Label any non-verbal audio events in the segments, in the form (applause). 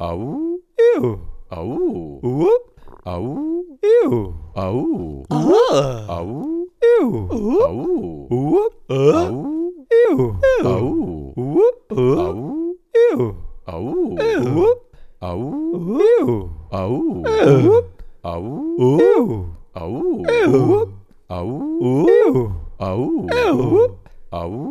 Au. Ew. Au. Whoop. Au. Ew. Au. Uh. Au. Ew. Au. Whoop. Uh. Au. Ew. Au. Whoop. Uh. Au. Ew. Au. Whoop. Au. Ew. Au. Whoop. Au. Ew. Au. Whoop. Au.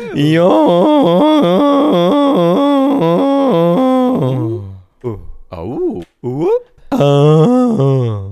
(laughs) Yo. Oh. Oh.